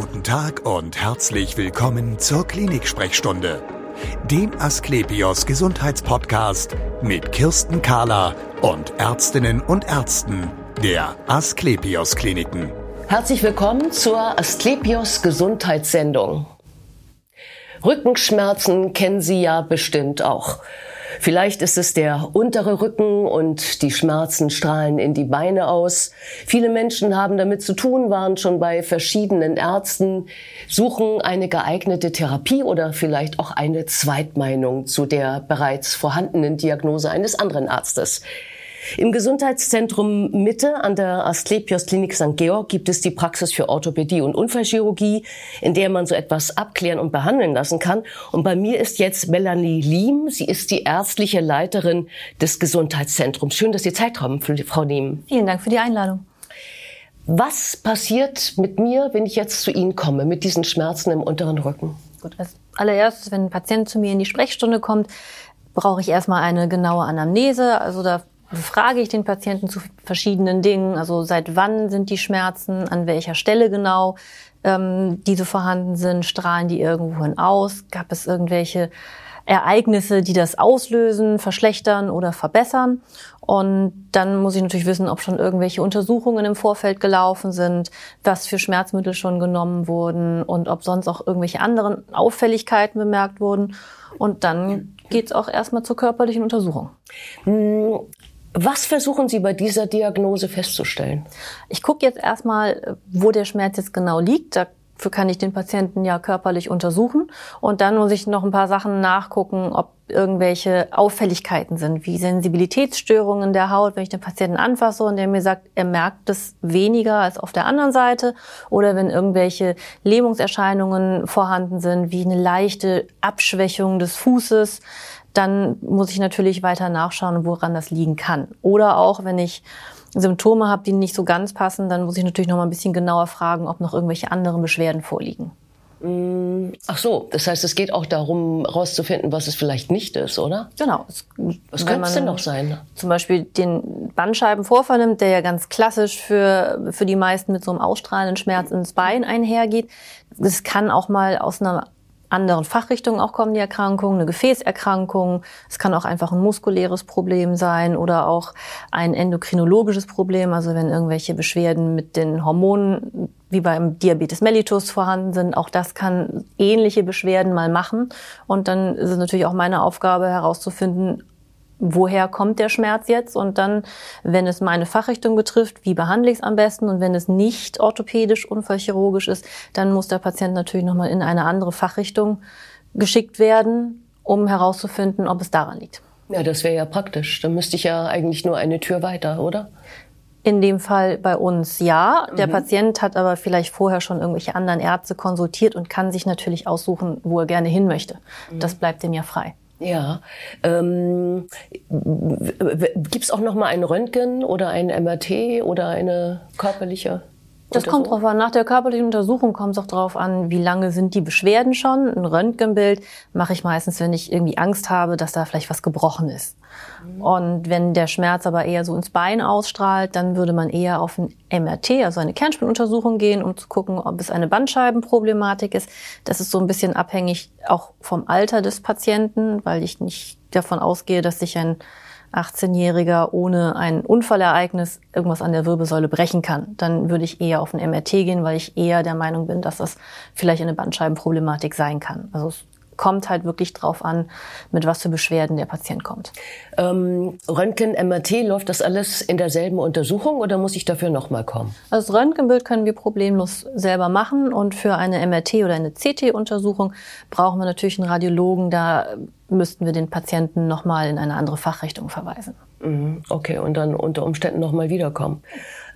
Guten Tag und herzlich willkommen zur Klinik-Sprechstunde, dem Asklepios Gesundheitspodcast mit Kirsten Kahler und Ärztinnen und Ärzten der Asklepios Kliniken. Herzlich willkommen zur Asklepios Gesundheitssendung. Rückenschmerzen kennen Sie ja bestimmt auch. Vielleicht ist es der untere Rücken und die Schmerzen strahlen in die Beine aus. Viele Menschen haben damit zu tun, waren schon bei verschiedenen Ärzten, suchen eine geeignete Therapie oder vielleicht auch eine Zweitmeinung zu der bereits vorhandenen Diagnose eines anderen Arztes. Im Gesundheitszentrum Mitte an der Asklepios Klinik St. Georg gibt es die Praxis für Orthopädie und Unfallchirurgie, in der man so etwas abklären und behandeln lassen kann. Und bei mir ist jetzt Melanie Liem. Sie ist die ärztliche Leiterin des Gesundheitszentrums. Schön, dass Sie Zeit haben, Frau Liem. Vielen Dank für die Einladung. Was passiert mit mir, wenn ich jetzt zu Ihnen komme, mit diesen Schmerzen im unteren Rücken? Gut, als allererstes, wenn ein Patient zu mir in die Sprechstunde kommt, brauche ich erstmal eine genaue Anamnese. Also da befrage ich den Patienten zu verschiedenen Dingen. Also seit wann sind die Schmerzen, an welcher Stelle genau ähm, diese vorhanden sind, strahlen die irgendwohin aus, gab es irgendwelche Ereignisse, die das auslösen, verschlechtern oder verbessern. Und dann muss ich natürlich wissen, ob schon irgendwelche Untersuchungen im Vorfeld gelaufen sind, was für Schmerzmittel schon genommen wurden und ob sonst auch irgendwelche anderen Auffälligkeiten bemerkt wurden. Und dann geht's auch erstmal zur körperlichen Untersuchung. Was versuchen Sie bei dieser Diagnose festzustellen? Ich gucke jetzt erstmal, wo der Schmerz jetzt genau liegt. Dafür kann ich den Patienten ja körperlich untersuchen. Und dann muss ich noch ein paar Sachen nachgucken, ob irgendwelche Auffälligkeiten sind, wie Sensibilitätsstörungen der Haut, wenn ich den Patienten anfasse und der mir sagt, er merkt es weniger als auf der anderen Seite oder wenn irgendwelche Lähmungserscheinungen vorhanden sind, wie eine leichte Abschwächung des Fußes, dann muss ich natürlich weiter nachschauen, woran das liegen kann. Oder auch, wenn ich Symptome habe, die nicht so ganz passen, dann muss ich natürlich noch mal ein bisschen genauer fragen, ob noch irgendwelche anderen Beschwerden vorliegen. Mm, ach so, das heißt, es geht auch darum, herauszufinden, was es vielleicht nicht ist, oder? Genau. was könnte es denn noch sein? Zum Beispiel den Bandscheibenvorfall nimmt, der ja ganz klassisch für, für die meisten mit so einem ausstrahlenden Schmerz ins Bein einhergeht. Es kann auch mal aus einer anderen Fachrichtungen auch kommen die Erkrankungen, eine Gefäßerkrankung. Es kann auch einfach ein muskuläres Problem sein oder auch ein endokrinologisches Problem, also wenn irgendwelche Beschwerden mit den Hormonen wie beim Diabetes mellitus vorhanden sind. Auch das kann ähnliche Beschwerden mal machen. Und dann ist es natürlich auch meine Aufgabe herauszufinden, woher kommt der Schmerz jetzt und dann, wenn es meine Fachrichtung betrifft, wie behandle ich es am besten und wenn es nicht orthopädisch, unfallchirurgisch ist, dann muss der Patient natürlich nochmal in eine andere Fachrichtung geschickt werden, um herauszufinden, ob es daran liegt. Ja, das wäre ja praktisch. Dann müsste ich ja eigentlich nur eine Tür weiter, oder? In dem Fall bei uns ja. Der mhm. Patient hat aber vielleicht vorher schon irgendwelche anderen Ärzte konsultiert und kann sich natürlich aussuchen, wo er gerne hin möchte. Mhm. Das bleibt ihm ja frei. Ja. Ähm, Gibt es auch noch mal ein Röntgen oder ein MRT oder eine körperliche? Das kommt drauf an. Nach der körperlichen Untersuchung kommt es auch drauf an, wie lange sind die Beschwerden schon. Ein Röntgenbild mache ich meistens, wenn ich irgendwie Angst habe, dass da vielleicht was gebrochen ist. Mhm. Und wenn der Schmerz aber eher so ins Bein ausstrahlt, dann würde man eher auf ein MRT, also eine Kernspinuntersuchung gehen, um zu gucken, ob es eine Bandscheibenproblematik ist. Das ist so ein bisschen abhängig auch vom Alter des Patienten, weil ich nicht davon ausgehe, dass sich ein 18-Jähriger ohne ein Unfallereignis irgendwas an der Wirbelsäule brechen kann, dann würde ich eher auf ein MRT gehen, weil ich eher der Meinung bin, dass das vielleicht eine Bandscheibenproblematik sein kann. Also es kommt halt wirklich drauf an, mit was für Beschwerden der Patient kommt. Ähm, Röntgen, MRT, läuft das alles in derselben Untersuchung oder muss ich dafür nochmal kommen? Also das Röntgenbild können wir problemlos selber machen und für eine MRT oder eine CT-Untersuchung brauchen wir natürlich einen Radiologen. Da müssten wir den Patienten nochmal in eine andere Fachrichtung verweisen. Mhm, okay, und dann unter Umständen nochmal wiederkommen.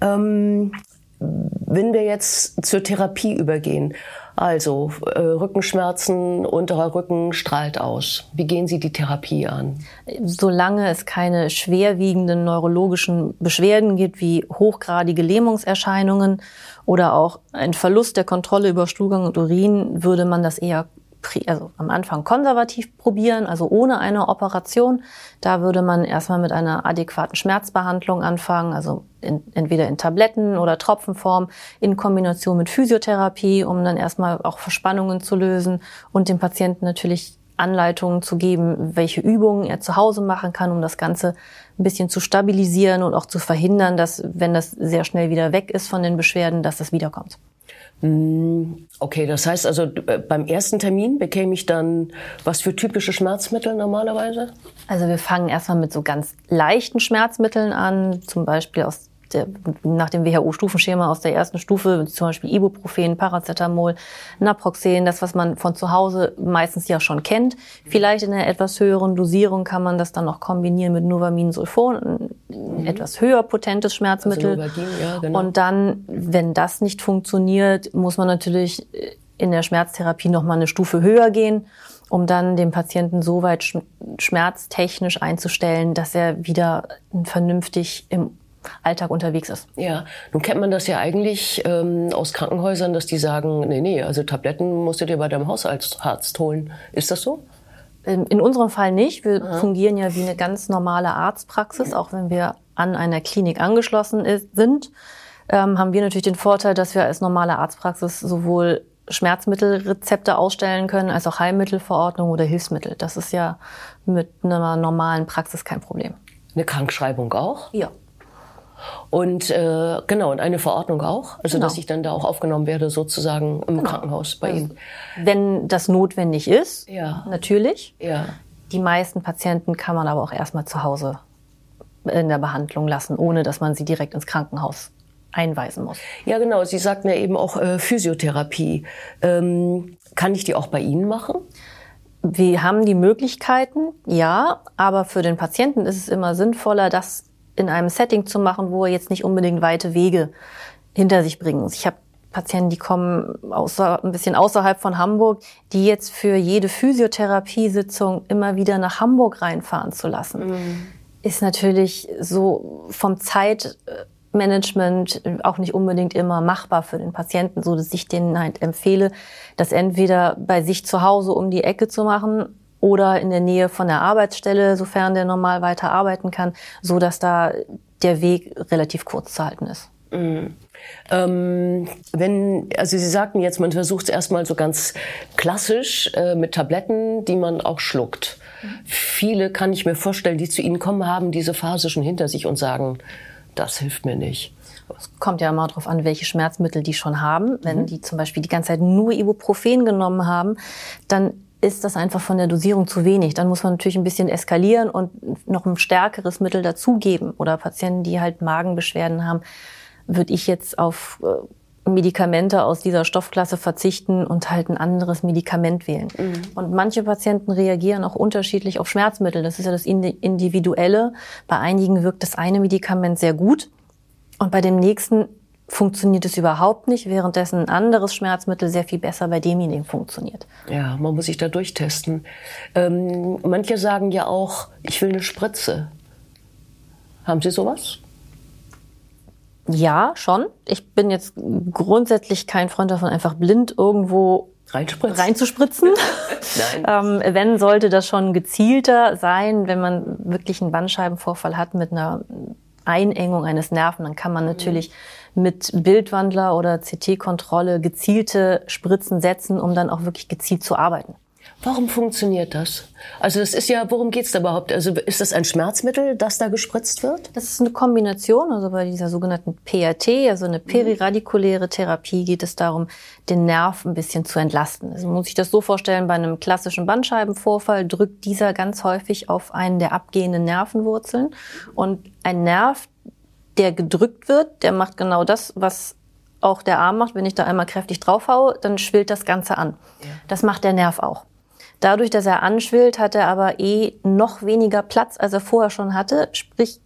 Ähm, wenn wir jetzt zur Therapie übergehen, also äh, Rückenschmerzen, unterer Rücken strahlt aus. Wie gehen Sie die Therapie an? Solange es keine schwerwiegenden neurologischen Beschwerden gibt, wie hochgradige Lähmungserscheinungen oder auch ein Verlust der Kontrolle über Stuhlgang und Urin, würde man das eher also am Anfang konservativ probieren, also ohne eine Operation. Da würde man erstmal mit einer adäquaten Schmerzbehandlung anfangen, also in, entweder in Tabletten oder Tropfenform in Kombination mit Physiotherapie, um dann erstmal auch Verspannungen zu lösen und dem Patienten natürlich Anleitungen zu geben, welche Übungen er zu Hause machen kann, um das Ganze ein bisschen zu stabilisieren und auch zu verhindern, dass, wenn das sehr schnell wieder weg ist von den Beschwerden, dass das wiederkommt. Hm, okay, das heißt also, äh, beim ersten Termin bekäme ich dann was für typische Schmerzmittel normalerweise? Also wir fangen erstmal mit so ganz leichten Schmerzmitteln an, zum Beispiel aus der, nach dem WHO-Stufenschema aus der ersten Stufe, zum Beispiel Ibuprofen, Paracetamol, Naproxen, das, was man von zu Hause meistens ja schon kennt. Vielleicht in einer etwas höheren Dosierung kann man das dann noch kombinieren mit Novamin Sulfon, ein mhm. etwas höher potentes Schmerzmittel. Also Novadin, ja, genau. Und dann, wenn das nicht funktioniert, muss man natürlich in der Schmerztherapie noch mal eine Stufe höher gehen um dann den Patienten so weit schmerztechnisch einzustellen, dass er wieder vernünftig im Alltag unterwegs ist. Ja, nun kennt man das ja eigentlich ähm, aus Krankenhäusern, dass die sagen, nee, nee, also Tabletten musst du dir bei deinem Hausarzt holen. Ist das so? In unserem Fall nicht. Wir Aha. fungieren ja wie eine ganz normale Arztpraxis, auch wenn wir an einer Klinik angeschlossen ist, sind. Ähm, haben wir natürlich den Vorteil, dass wir als normale Arztpraxis sowohl Schmerzmittelrezepte ausstellen können, als auch Heilmittelverordnung oder Hilfsmittel. Das ist ja mit einer normalen Praxis kein Problem. Eine Krankschreibung auch? Ja. Und äh, genau, und eine Verordnung auch, also genau. dass ich dann da auch aufgenommen werde, sozusagen im genau. Krankenhaus bei also, Ihnen. Wenn das notwendig ist, ja. natürlich. Ja. Die meisten Patienten kann man aber auch erstmal zu Hause in der Behandlung lassen, ohne dass man sie direkt ins Krankenhaus einweisen muss. Ja, genau. Sie sagten ja eben auch äh, Physiotherapie. Ähm, kann ich die auch bei Ihnen machen? Wir haben die Möglichkeiten, ja, aber für den Patienten ist es immer sinnvoller, das in einem Setting zu machen, wo er jetzt nicht unbedingt weite Wege hinter sich bringen muss. Ich habe Patienten, die kommen außer, ein bisschen außerhalb von Hamburg, die jetzt für jede Physiotherapiesitzung immer wieder nach Hamburg reinfahren zu lassen, mhm. ist natürlich so vom Zeitmanagement auch nicht unbedingt immer machbar für den Patienten, so dass ich denen halt empfehle, das entweder bei sich zu Hause um die Ecke zu machen oder in der Nähe von der Arbeitsstelle, sofern der normal weiter arbeiten kann, so dass da der Weg relativ kurz zu halten ist. Mhm. Ähm, wenn, also Sie sagten jetzt, man versucht es erstmal so ganz klassisch äh, mit Tabletten, die man auch schluckt. Mhm. Viele kann ich mir vorstellen, die zu Ihnen kommen, haben diese Phase schon hinter sich und sagen, das hilft mir nicht. Es kommt ja immer darauf an, welche Schmerzmittel die schon haben. Wenn mhm. die zum Beispiel die ganze Zeit nur Ibuprofen genommen haben, dann ist das einfach von der Dosierung zu wenig. Dann muss man natürlich ein bisschen eskalieren und noch ein stärkeres Mittel dazugeben. Oder Patienten, die halt Magenbeschwerden haben, würde ich jetzt auf äh, Medikamente aus dieser Stoffklasse verzichten und halt ein anderes Medikament wählen. Mhm. Und manche Patienten reagieren auch unterschiedlich auf Schmerzmittel. Das ist ja das Individuelle. Bei einigen wirkt das eine Medikament sehr gut und bei dem nächsten funktioniert es überhaupt nicht, währenddessen ein anderes Schmerzmittel sehr viel besser bei demjenigen funktioniert. Ja, man muss sich da durchtesten. Ähm, manche sagen ja auch, ich will eine Spritze. Haben Sie sowas? Ja, schon. Ich bin jetzt grundsätzlich kein Freund davon, einfach blind irgendwo Reinspritzen. reinzuspritzen. ähm, wenn sollte das schon gezielter sein, wenn man wirklich einen Bandscheibenvorfall hat mit einer Einengung eines Nerven, dann kann man natürlich mit Bildwandler oder CT-Kontrolle gezielte Spritzen setzen, um dann auch wirklich gezielt zu arbeiten. Warum funktioniert das? Also das ist ja, worum geht's da überhaupt? Also ist das ein Schmerzmittel, das da gespritzt wird? Das ist eine Kombination. Also bei dieser sogenannten PRT, also eine periradikuläre Therapie, geht es darum, den Nerv ein bisschen zu entlasten. Also man muss sich das so vorstellen, bei einem klassischen Bandscheibenvorfall drückt dieser ganz häufig auf einen der abgehenden Nervenwurzeln. Und ein Nerv, der gedrückt wird, der macht genau das, was auch der Arm macht. Wenn ich da einmal kräftig draufhaue, dann schwillt das Ganze an. Ja. Das macht der Nerv auch. Dadurch, dass er anschwillt, hat er aber eh noch weniger Platz, als er vorher schon hatte. Sprich,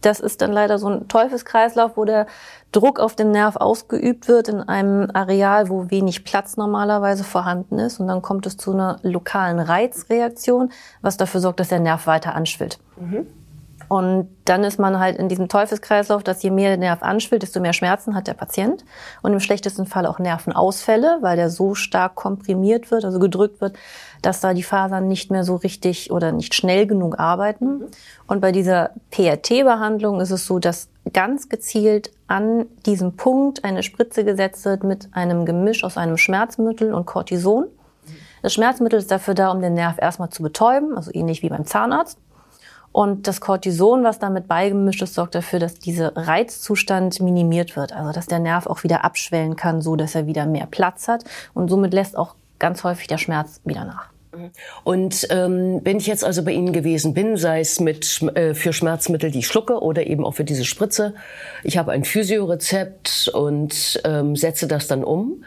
das ist dann leider so ein Teufelskreislauf, wo der Druck auf dem Nerv ausgeübt wird in einem Areal, wo wenig Platz normalerweise vorhanden ist. Und dann kommt es zu einer lokalen Reizreaktion, was dafür sorgt, dass der Nerv weiter anschwillt. Mhm. Und dann ist man halt in diesem Teufelskreislauf, dass je mehr der Nerv anschwillt, desto mehr Schmerzen hat der Patient. Und im schlechtesten Fall auch Nervenausfälle, weil der so stark komprimiert wird, also gedrückt wird, dass da die Fasern nicht mehr so richtig oder nicht schnell genug arbeiten. Und bei dieser PRT-Behandlung ist es so, dass ganz gezielt an diesem Punkt eine Spritze gesetzt wird mit einem Gemisch aus einem Schmerzmittel und Cortison. Das Schmerzmittel ist dafür da, um den Nerv erstmal zu betäuben, also ähnlich wie beim Zahnarzt. Und das Cortison, was damit beigemischt ist, sorgt dafür, dass dieser Reizzustand minimiert wird. Also dass der Nerv auch wieder abschwellen kann, so dass er wieder mehr Platz hat. Und somit lässt auch ganz häufig der Schmerz wieder nach. Und ähm, wenn ich jetzt also bei Ihnen gewesen bin, sei es mit äh, für Schmerzmittel, die ich schlucke oder eben auch für diese Spritze, ich habe ein Physiorezept und ähm, setze das dann um,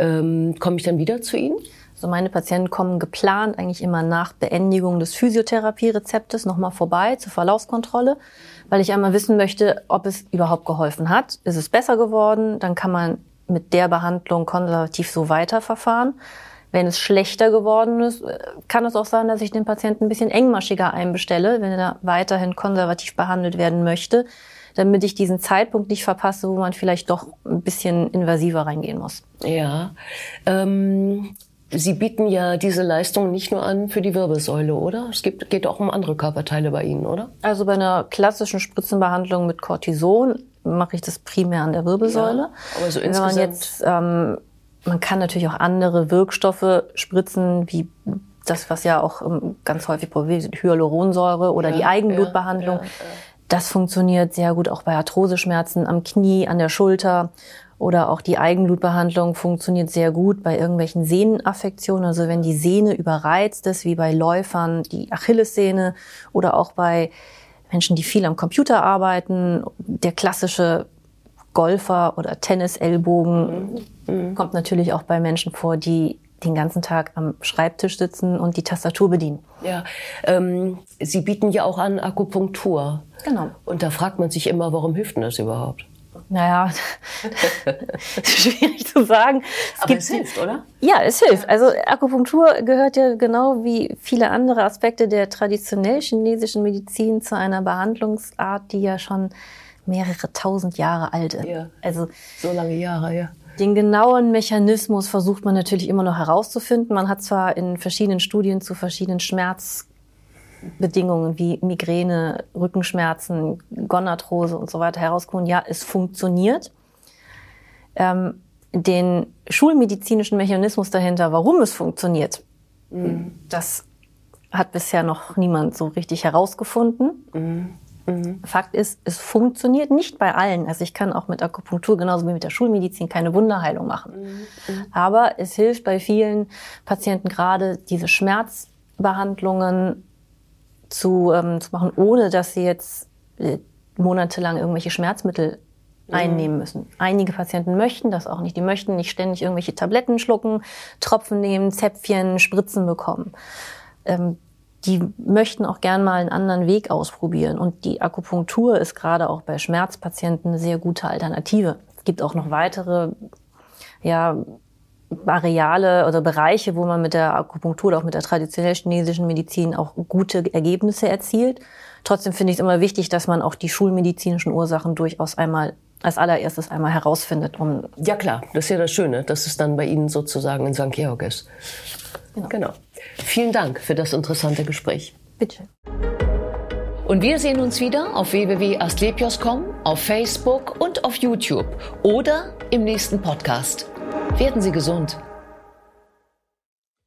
ähm, komme ich dann wieder zu Ihnen? Also meine Patienten kommen geplant eigentlich immer nach Beendigung des Physiotherapierezeptes nochmal vorbei zur Verlaufskontrolle, weil ich einmal wissen möchte, ob es überhaupt geholfen hat. Ist es besser geworden? Dann kann man mit der Behandlung konservativ so weiterverfahren. Wenn es schlechter geworden ist, kann es auch sein, dass ich den Patienten ein bisschen engmaschiger einbestelle, wenn er weiterhin konservativ behandelt werden möchte, damit ich diesen Zeitpunkt nicht verpasse, wo man vielleicht doch ein bisschen invasiver reingehen muss. Ja. Ähm Sie bieten ja diese Leistung nicht nur an für die Wirbelsäule, oder? Es gibt, geht auch um andere Körperteile bei Ihnen, oder? Also bei einer klassischen Spritzenbehandlung mit Cortison mache ich das primär an der Wirbelsäule. Ja, aber so insgesamt. Wenn man jetzt, ähm, man kann natürlich auch andere Wirkstoffe spritzen, wie das, was ja auch ähm, ganz häufig probiert wird, Hyaluronsäure oder ja, die Eigenblutbehandlung. Ja, das funktioniert sehr gut auch bei Arthroseschmerzen am Knie, an der Schulter oder auch die Eigenblutbehandlung funktioniert sehr gut bei irgendwelchen Sehnenaffektionen. Also wenn die Sehne überreizt ist, wie bei Läufern die Achillessehne oder auch bei Menschen, die viel am Computer arbeiten, der klassische Golfer oder Tennisellbogen mhm. kommt natürlich auch bei Menschen vor, die den ganzen Tag am Schreibtisch sitzen und die Tastatur bedienen. Ja, ähm, Sie bieten ja auch an Akupunktur. Genau. Und da fragt man sich immer, warum hilft denn das überhaupt? Naja, schwierig zu sagen. Es Aber es hilft, oder? Ja, es hilft. Also Akupunktur gehört ja genau wie viele andere Aspekte der traditionell chinesischen Medizin zu einer Behandlungsart, die ja schon mehrere tausend Jahre alt ist. Ja. Also so lange Jahre, ja. Den genauen Mechanismus versucht man natürlich immer noch herauszufinden. Man hat zwar in verschiedenen Studien zu verschiedenen Schmerz Bedingungen wie Migräne, Rückenschmerzen, Gonarthrose und so weiter herausgefunden, ja, es funktioniert. Ähm, den schulmedizinischen Mechanismus dahinter, warum es funktioniert, mhm. das hat bisher noch niemand so richtig herausgefunden. Mhm. Mhm. Fakt ist, es funktioniert nicht bei allen. Also ich kann auch mit Akupunktur genauso wie mit der Schulmedizin keine Wunderheilung machen. Mhm. Aber es hilft bei vielen Patienten gerade diese Schmerzbehandlungen zu, ähm, zu machen, ohne dass sie jetzt äh, monatelang irgendwelche Schmerzmittel mhm. einnehmen müssen. Einige Patienten möchten das auch nicht. Die möchten nicht ständig irgendwelche Tabletten schlucken, Tropfen nehmen, Zäpfchen, Spritzen bekommen. Ähm, die möchten auch gern mal einen anderen Weg ausprobieren. Und die Akupunktur ist gerade auch bei Schmerzpatienten eine sehr gute Alternative. Es gibt auch noch weitere ja, Areale oder Bereiche, wo man mit der Akupunktur oder auch mit der traditionell chinesischen Medizin auch gute Ergebnisse erzielt. Trotzdem finde ich es immer wichtig, dass man auch die schulmedizinischen Ursachen durchaus einmal als allererstes einmal herausfindet. Um ja klar, das ist ja das Schöne, dass es dann bei Ihnen sozusagen in St. Georg ist. Genau. genau. Vielen Dank für das interessante Gespräch. Bitte. Und wir sehen uns wieder auf www.astlepios.com, auf Facebook und auf YouTube oder im nächsten Podcast. Werden Sie gesund.